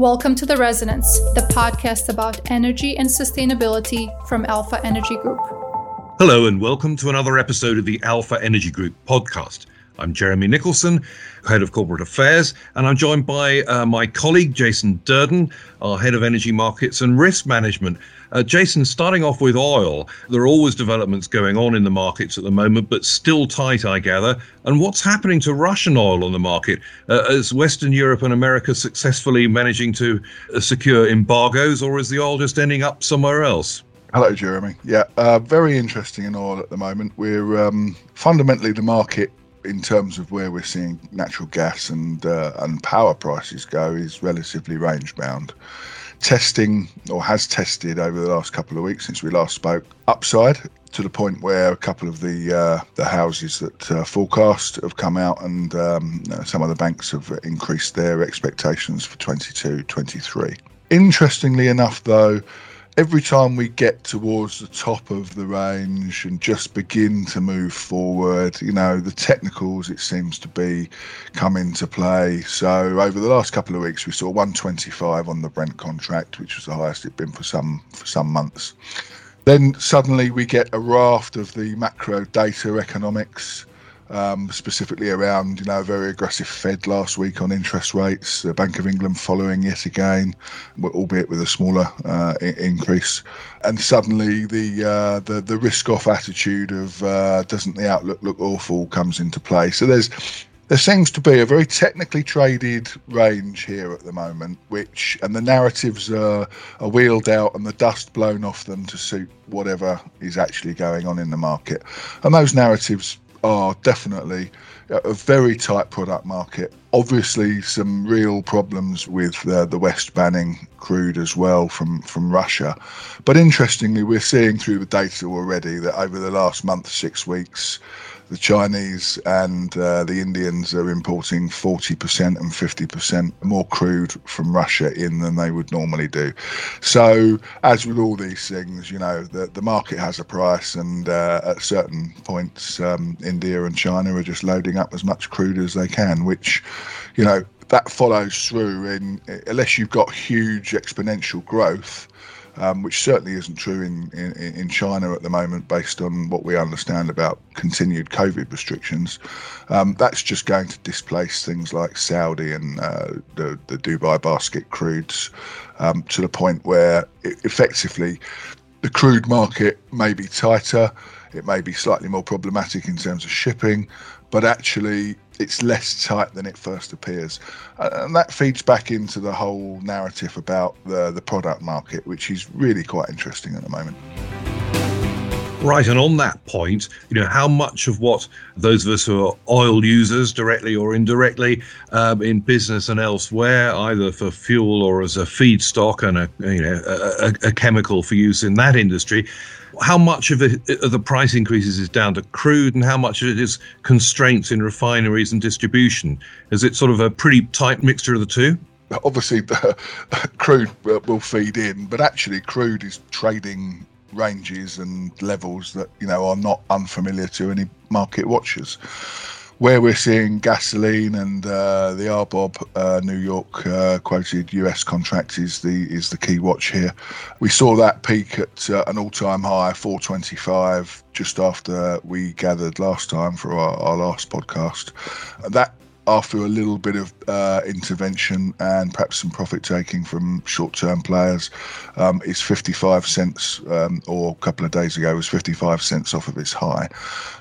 Welcome to The Resonance, the podcast about energy and sustainability from Alpha Energy Group. Hello, and welcome to another episode of the Alpha Energy Group podcast. I'm Jeremy Nicholson, Head of Corporate Affairs, and I'm joined by uh, my colleague Jason Durden, our Head of Energy Markets and Risk Management. Uh, Jason, starting off with oil, there are always developments going on in the markets at the moment, but still tight, I gather. And what's happening to Russian oil on the market? Uh, is Western Europe and America successfully managing to uh, secure embargoes, or is the oil just ending up somewhere else? Hello, Jeremy. Yeah, uh, very interesting in oil at the moment. We're um, fundamentally the market in terms of where we're seeing natural gas and uh, and power prices go is relatively range bound. Testing or has tested over the last couple of weeks since we last spoke upside to the point where a couple of the uh, the houses that uh, forecast have come out and um, some of the banks have increased their expectations for 22 23 interestingly enough though every time we get towards the top of the range and just begin to move forward, you know, the technicals it seems to be come into play. So over the last couple of weeks, we saw 125 on the Brent contract, which was the highest it'd been for some for some months. Then suddenly we get a raft of the macro data economics um, specifically around you know a very aggressive Fed last week on interest rates. The Bank of England following yet again, albeit with a smaller uh, increase. And suddenly the uh, the the risk off attitude of uh, doesn't the outlook look awful comes into play. So there's there seems to be a very technically traded range here at the moment, which and the narratives are, are wheeled out and the dust blown off them to suit whatever is actually going on in the market. And those narratives are definitely a very tight product market. Obviously, some real problems with uh, the West banning crude as well from, from Russia. But interestingly, we're seeing through the data already that over the last month, six weeks, the Chinese and uh, the Indians are importing 40% and 50% more crude from Russia in than they would normally do. So, as with all these things, you know, the, the market has a price, and uh, at certain points, um, India and China are just loading up as much crude as they can, which, you know, that follows through in unless you've got huge exponential growth um, which certainly isn't true in, in, in China at the moment, based on what we understand about continued COVID restrictions. Um, that's just going to displace things like Saudi and uh, the, the Dubai basket crudes um, to the point where effectively the crude market may be tighter, it may be slightly more problematic in terms of shipping, but actually it's less tight than it first appears. And that feeds back into the whole narrative about the, the product market, which is really quite interesting at the moment. Right, and on that point, you know, how much of what those of us who are oil users, directly or indirectly, um, in business and elsewhere, either for fuel or as a feedstock and a you know a, a chemical for use in that industry, how much of, of the price increases is down to crude and how much of it is constraints in refineries and distribution? Is it sort of a pretty tight mixture of the two? Obviously, the, crude will feed in, but actually, crude is trading ranges and levels that you know are not unfamiliar to any market watchers where we're seeing gasoline and uh, the RBOB uh, New York uh, quoted US contract is the is the key watch here. We saw that peak at uh, an all-time high, 425, just after we gathered last time for our, our last podcast. That after a little bit of uh, intervention and perhaps some profit taking from short term players, um, is 55 cents, um, or a couple of days ago was 55 cents off of its high.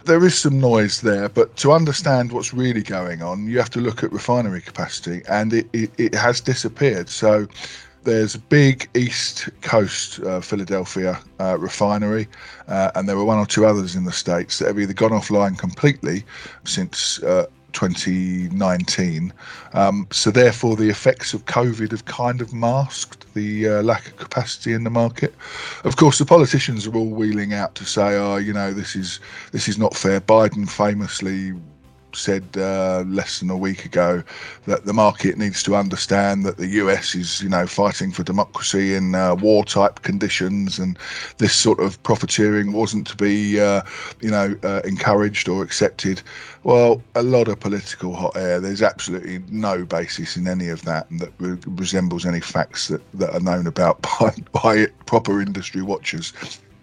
There is some noise there, but to understand what's really going on, you have to look at refinery capacity, and it, it, it has disappeared. So there's a big East Coast uh, Philadelphia uh, refinery, uh, and there were one or two others in the States that have either gone offline completely since uh, 2019. Um, so, therefore, the effects of COVID have kind of masked the uh, lack of capacity in the market. Of course, the politicians are all wheeling out to say, "Oh, you know, this is this is not fair." Biden famously said uh, less than a week ago that the market needs to understand that the US is, you know, fighting for democracy in uh, war type conditions, and this sort of profiteering wasn't to be, uh, you know, uh, encouraged or accepted. Well, a lot of political hot air. There's absolutely no basis in any of that that re- resembles any facts that, that are known about by, by proper industry watchers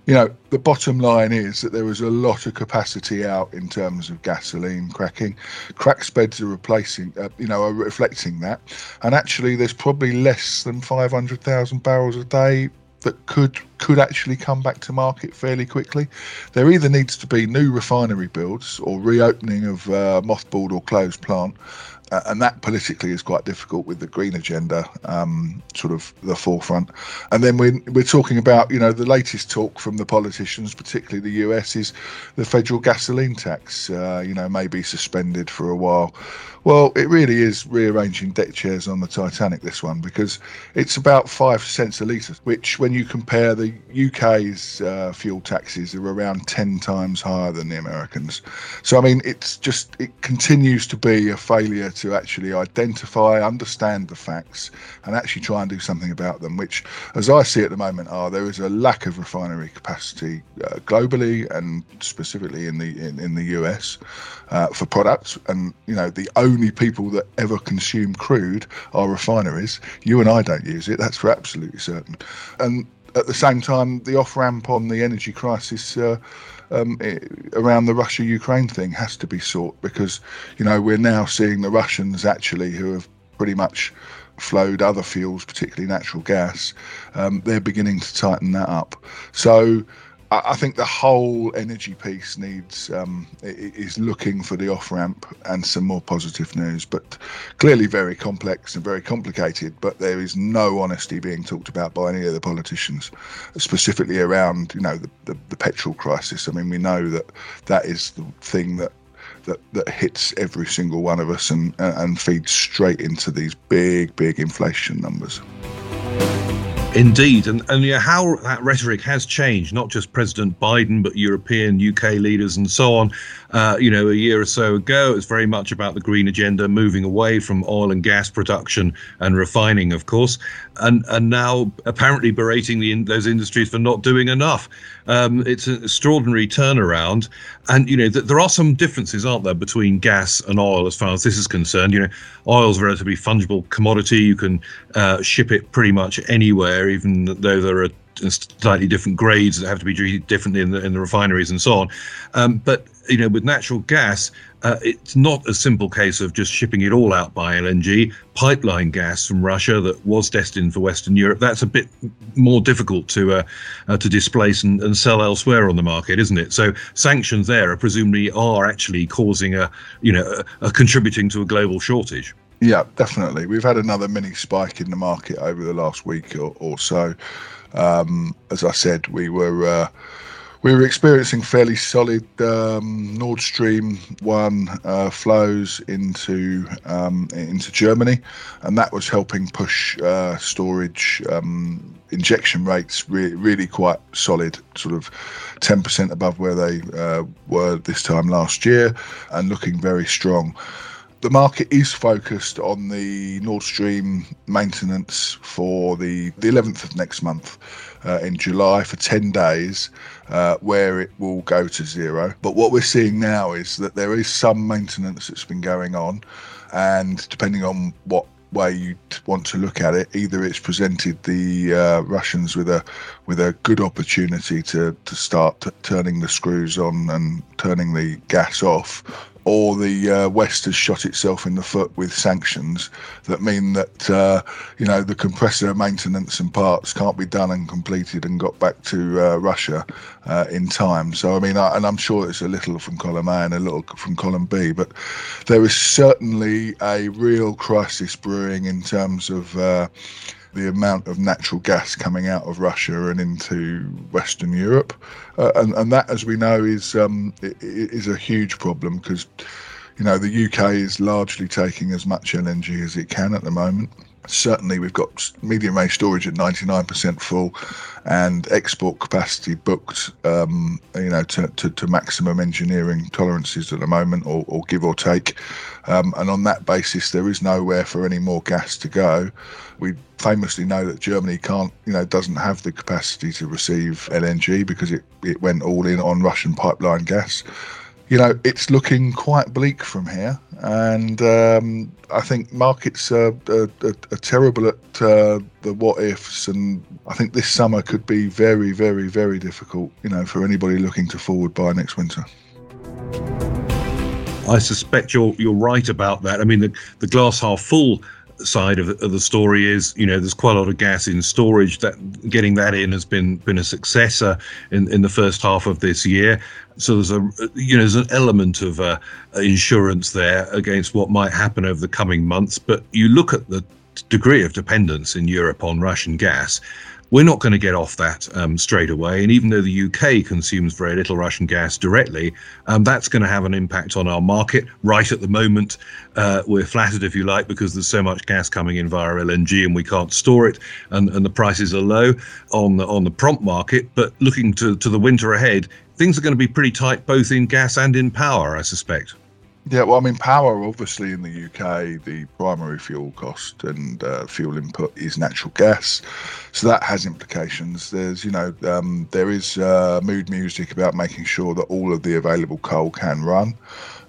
you know, the bottom line is that there was a lot of capacity out in terms of gasoline cracking. Crack spreads are replacing, uh, you know, are reflecting that. And actually, there's probably less than 500,000 barrels a day that could could actually come back to market fairly quickly. There either needs to be new refinery builds or reopening of uh, mothballed or closed plant, uh, and that politically is quite difficult with the green agenda um, sort of the forefront. And then we're, we're talking about, you know, the latest talk from the politicians, particularly the US, is the federal gasoline tax, uh, you know, may be suspended for a while. Well, it really is rearranging deck chairs on the Titanic, this one, because it's about five cents a litre, which, when you compare the UK's uh, fuel taxes, are around 10 times higher than the Americans. So, I mean, it's just, it continues to be a failure to actually identify, understand the facts, and actually try and do something about them. Which, as I see at the moment, are there is a lack of refinery capacity uh, globally and specifically in the in, in the US uh, for products. And you know, the only people that ever consume crude are refineries. You and I don't use it. That's for absolutely certain. And at the same time, the off ramp on the energy crisis. Uh, um, around the Russia Ukraine thing has to be sought because, you know, we're now seeing the Russians actually who have pretty much flowed other fuels, particularly natural gas, um, they're beginning to tighten that up. So I think the whole energy piece needs um, is looking for the off ramp and some more positive news, but clearly very complex and very complicated. But there is no honesty being talked about by any of the politicians, specifically around you know the, the, the petrol crisis. I mean, we know that that is the thing that that, that hits every single one of us and and feeds straight into these big big inflation numbers. Indeed, and, and how that rhetoric has changed, not just President Biden, but European, UK leaders, and so on. Uh, you know, a year or so ago, it was very much about the green agenda, moving away from oil and gas production and refining, of course, and and now apparently berating the those industries for not doing enough. Um, it's an extraordinary turnaround, and you know th- there are some differences, aren't there, between gas and oil as far as this is concerned. You know, oil is a relatively fungible commodity; you can uh, ship it pretty much anywhere, even though there are slightly different grades that have to be treated differently in the, in the refineries and so on. Um, but you know, with natural gas, uh, it's not a simple case of just shipping it all out by LNG. Pipeline gas from Russia that was destined for Western Europe, that's a bit more difficult to uh, uh, to displace and, and, sell elsewhere on the market, isn't it? So sanctions there are presumably are actually causing a, you know, a, a contributing to a global shortage. Yeah, definitely. We've had another mini spike in the market over the last week or, or so. Um, as I said, we were uh, we were experiencing fairly solid um, Nord Stream one uh, flows into um, into Germany, and that was helping push uh, storage um, injection rates re- really quite solid, sort of 10% above where they uh, were this time last year, and looking very strong the market is focused on the Nord Stream maintenance for the, the 11th of next month uh, in July for 10 days, uh, where it will go to zero. But what we're seeing now is that there is some maintenance that's been going on, and depending on what way you want to look at it. Either it's presented the uh, Russians with a with a good opportunity to to start t- turning the screws on and turning the gas off, or the uh, West has shot itself in the foot with sanctions that mean that uh, you know the compressor maintenance and parts can't be done and completed and got back to uh, Russia uh, in time. So I mean, I, and I'm sure it's a little from column A and a little from column B, but there is certainly a real crisis brewing in terms of uh, the amount of natural gas coming out of Russia and into Western Europe, uh, and and that, as we know, is um, is a huge problem because you know the UK is largely taking as much LNG as it can at the moment. Certainly we've got medium range storage at 99% full and export capacity booked um, you know to, to, to, maximum engineering tolerances at the moment or, or give or take. Um, and on that basis there is nowhere for any more gas to go. We famously know that Germany can't you know doesn't have the capacity to receive LNG because it, it went all in on Russian pipeline gas you know, it's looking quite bleak from here, and um, I think markets are, are, are terrible at uh, the what ifs, and I think this summer could be very, very, very difficult. You know, for anybody looking to forward buy next winter. I suspect you're you're right about that. I mean, the, the glass half full side of, of, the story is, you know, there's quite a lot of gas in storage. That getting that in has been been a successor in, in the first half of this year. So there's a you know there's an element of uh, insurance there against what might happen over the coming months. But you look at the degree of dependence in Europe on Russian gas, we're not going to get off that um, straight away. And even though the UK consumes very little Russian gas directly, um, that's going to have an impact on our market. Right at the moment, uh, we're flattered, if you like, because there's so much gas coming in via LNG and we can't store it, and, and the prices are low on the on the prompt market. But looking to, to the winter ahead, things are going to be pretty tight both in gas and in power, I suspect. Yeah, well, I mean, power obviously in the UK, the primary fuel cost and uh, fuel input is natural gas, so that has implications. There's, you know, um, there is uh, mood music about making sure that all of the available coal can run.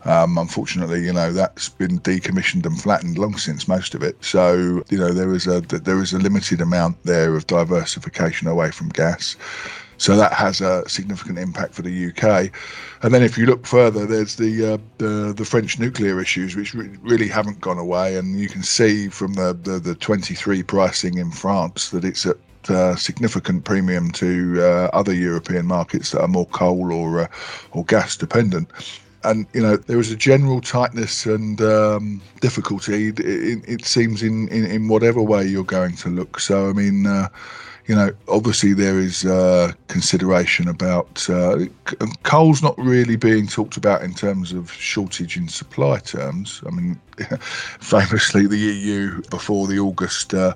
Um, unfortunately, you know that's been decommissioned and flattened long since most of it. So you know there is a there is a limited amount there of diversification away from gas. So that has a significant impact for the UK. And then if you look further, there's the uh, the, the, French nuclear issues, which re- really haven't gone away. And you can see from the, the, the 23 pricing in France that it's at uh, significant premium to uh, other European markets that are more coal or uh, or gas dependent. And you know there is a general tightness and um, difficulty. It, it, it seems in, in, in whatever way you're going to look. So I mean uh, you know, obviously there is uh, consideration about uh, coal's not really being talked about in terms of shortage in supply terms. I mean, famously, the EU before the August uh,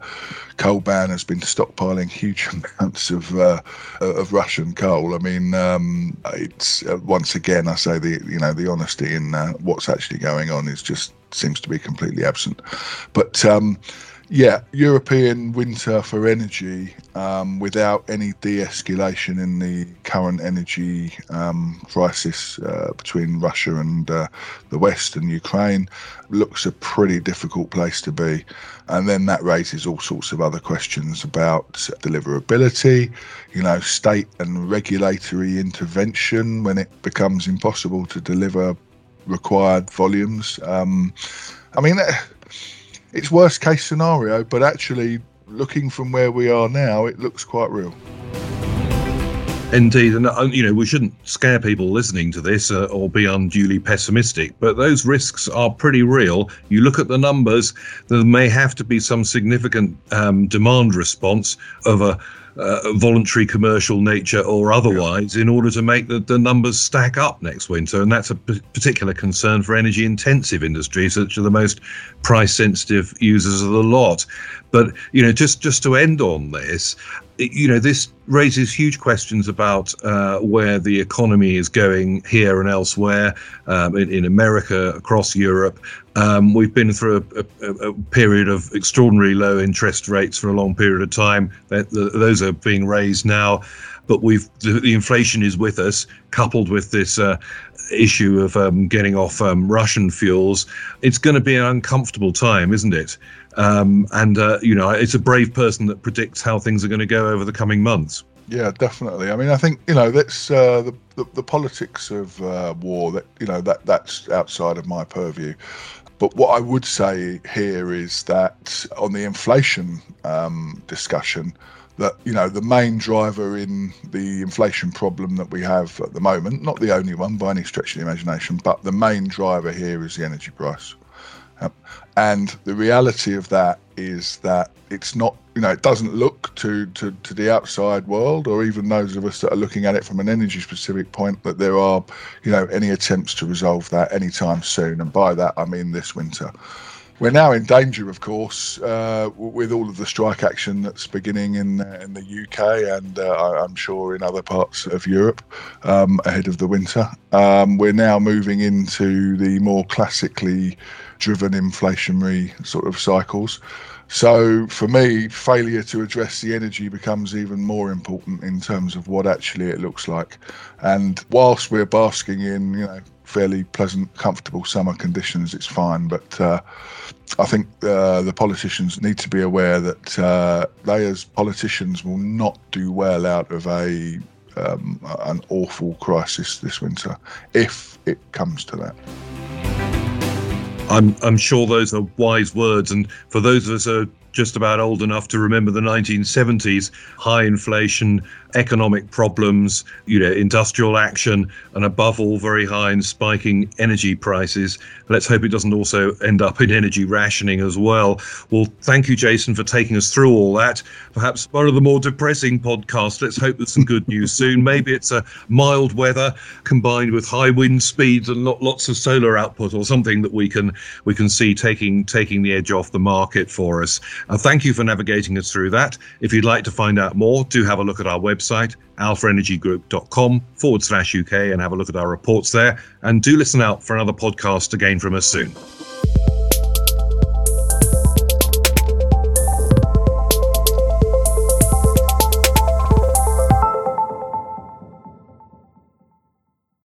coal ban has been stockpiling huge amounts of uh, of Russian coal. I mean, um, it's uh, once again I say the you know the honesty in uh, what's actually going on is just seems to be completely absent. But um, yeah, European winter for energy um, without any de-escalation in the current energy um, crisis uh, between Russia and uh, the West and Ukraine looks a pretty difficult place to be. And then that raises all sorts of other questions about deliverability, you know, state and regulatory intervention when it becomes impossible to deliver required volumes. Um, I mean it's worst case scenario, but actually looking from where we are now, it looks quite real. Indeed, and uh, you know we shouldn't scare people listening to this uh, or be unduly pessimistic, but those risks are pretty real. You look at the numbers; there may have to be some significant um, demand response of a uh, voluntary commercial nature or otherwise in order to make the, the numbers stack up next winter. And that's a p- particular concern for energy intensive industries, which are the most price sensitive users of the lot. But, you know, just, just to end on this, you know, this raises huge questions about uh, where the economy is going here and elsewhere, um, in, in, America, across Europe. Um, we've been through a, a, a, period of extraordinarily low interest rates for a long period of time. Those are being raised now, but we've the, the inflation is with us, coupled with this uh, issue of um, getting off um, Russian fuels. It's going to be an uncomfortable time, isn't it? Um, and uh, you know, it's a brave person that predicts how things are going to go over the coming months. Yeah, definitely. I mean, I think you know that's uh, the, the, the politics of uh, war. That you know that that's outside of my purview. But what I would say here is that on the inflation um, discussion, that you know the main driver in the inflation problem that we have at the moment, not the only one by any stretch of the imagination, but the main driver here is the energy price. And the reality of that is that it's not, you know, it doesn't look to, to, to the outside world or even those of us that are looking at it from an energy specific point that there are, you know, any attempts to resolve that anytime soon. And by that, I mean this winter. We're now in danger, of course, uh, with all of the strike action that's beginning in uh, in the UK and uh, I'm sure in other parts of Europe um, ahead of the winter. Um, we're now moving into the more classically driven inflationary sort of cycles. So for me, failure to address the energy becomes even more important in terms of what actually it looks like. And whilst we're basking in, you know, fairly pleasant, comfortable summer conditions, it's fine. But uh, I think uh, the politicians need to be aware that uh, they, as politicians, will not do well out of a um, an awful crisis this winter if it comes to that. I'm I'm sure those are wise words, and for those of us who are just about old enough to remember the 1970s, high inflation, economic problems, you know, industrial action, and above all, very high and spiking energy prices. Let's hope it doesn't also end up in energy rationing as well. Well, thank you, Jason, for taking us through all that. Perhaps one of the more depressing podcasts. Let's hope there's some good news soon. Maybe it's a mild weather combined with high wind speeds and lots of solar output, or something that we can we can see taking taking the edge off the market for us. Uh, thank you for navigating us through that. If you'd like to find out more, do have a look at our website, alphaenergygroup.com forward slash UK, and have a look at our reports there. And do listen out for another podcast again from us soon.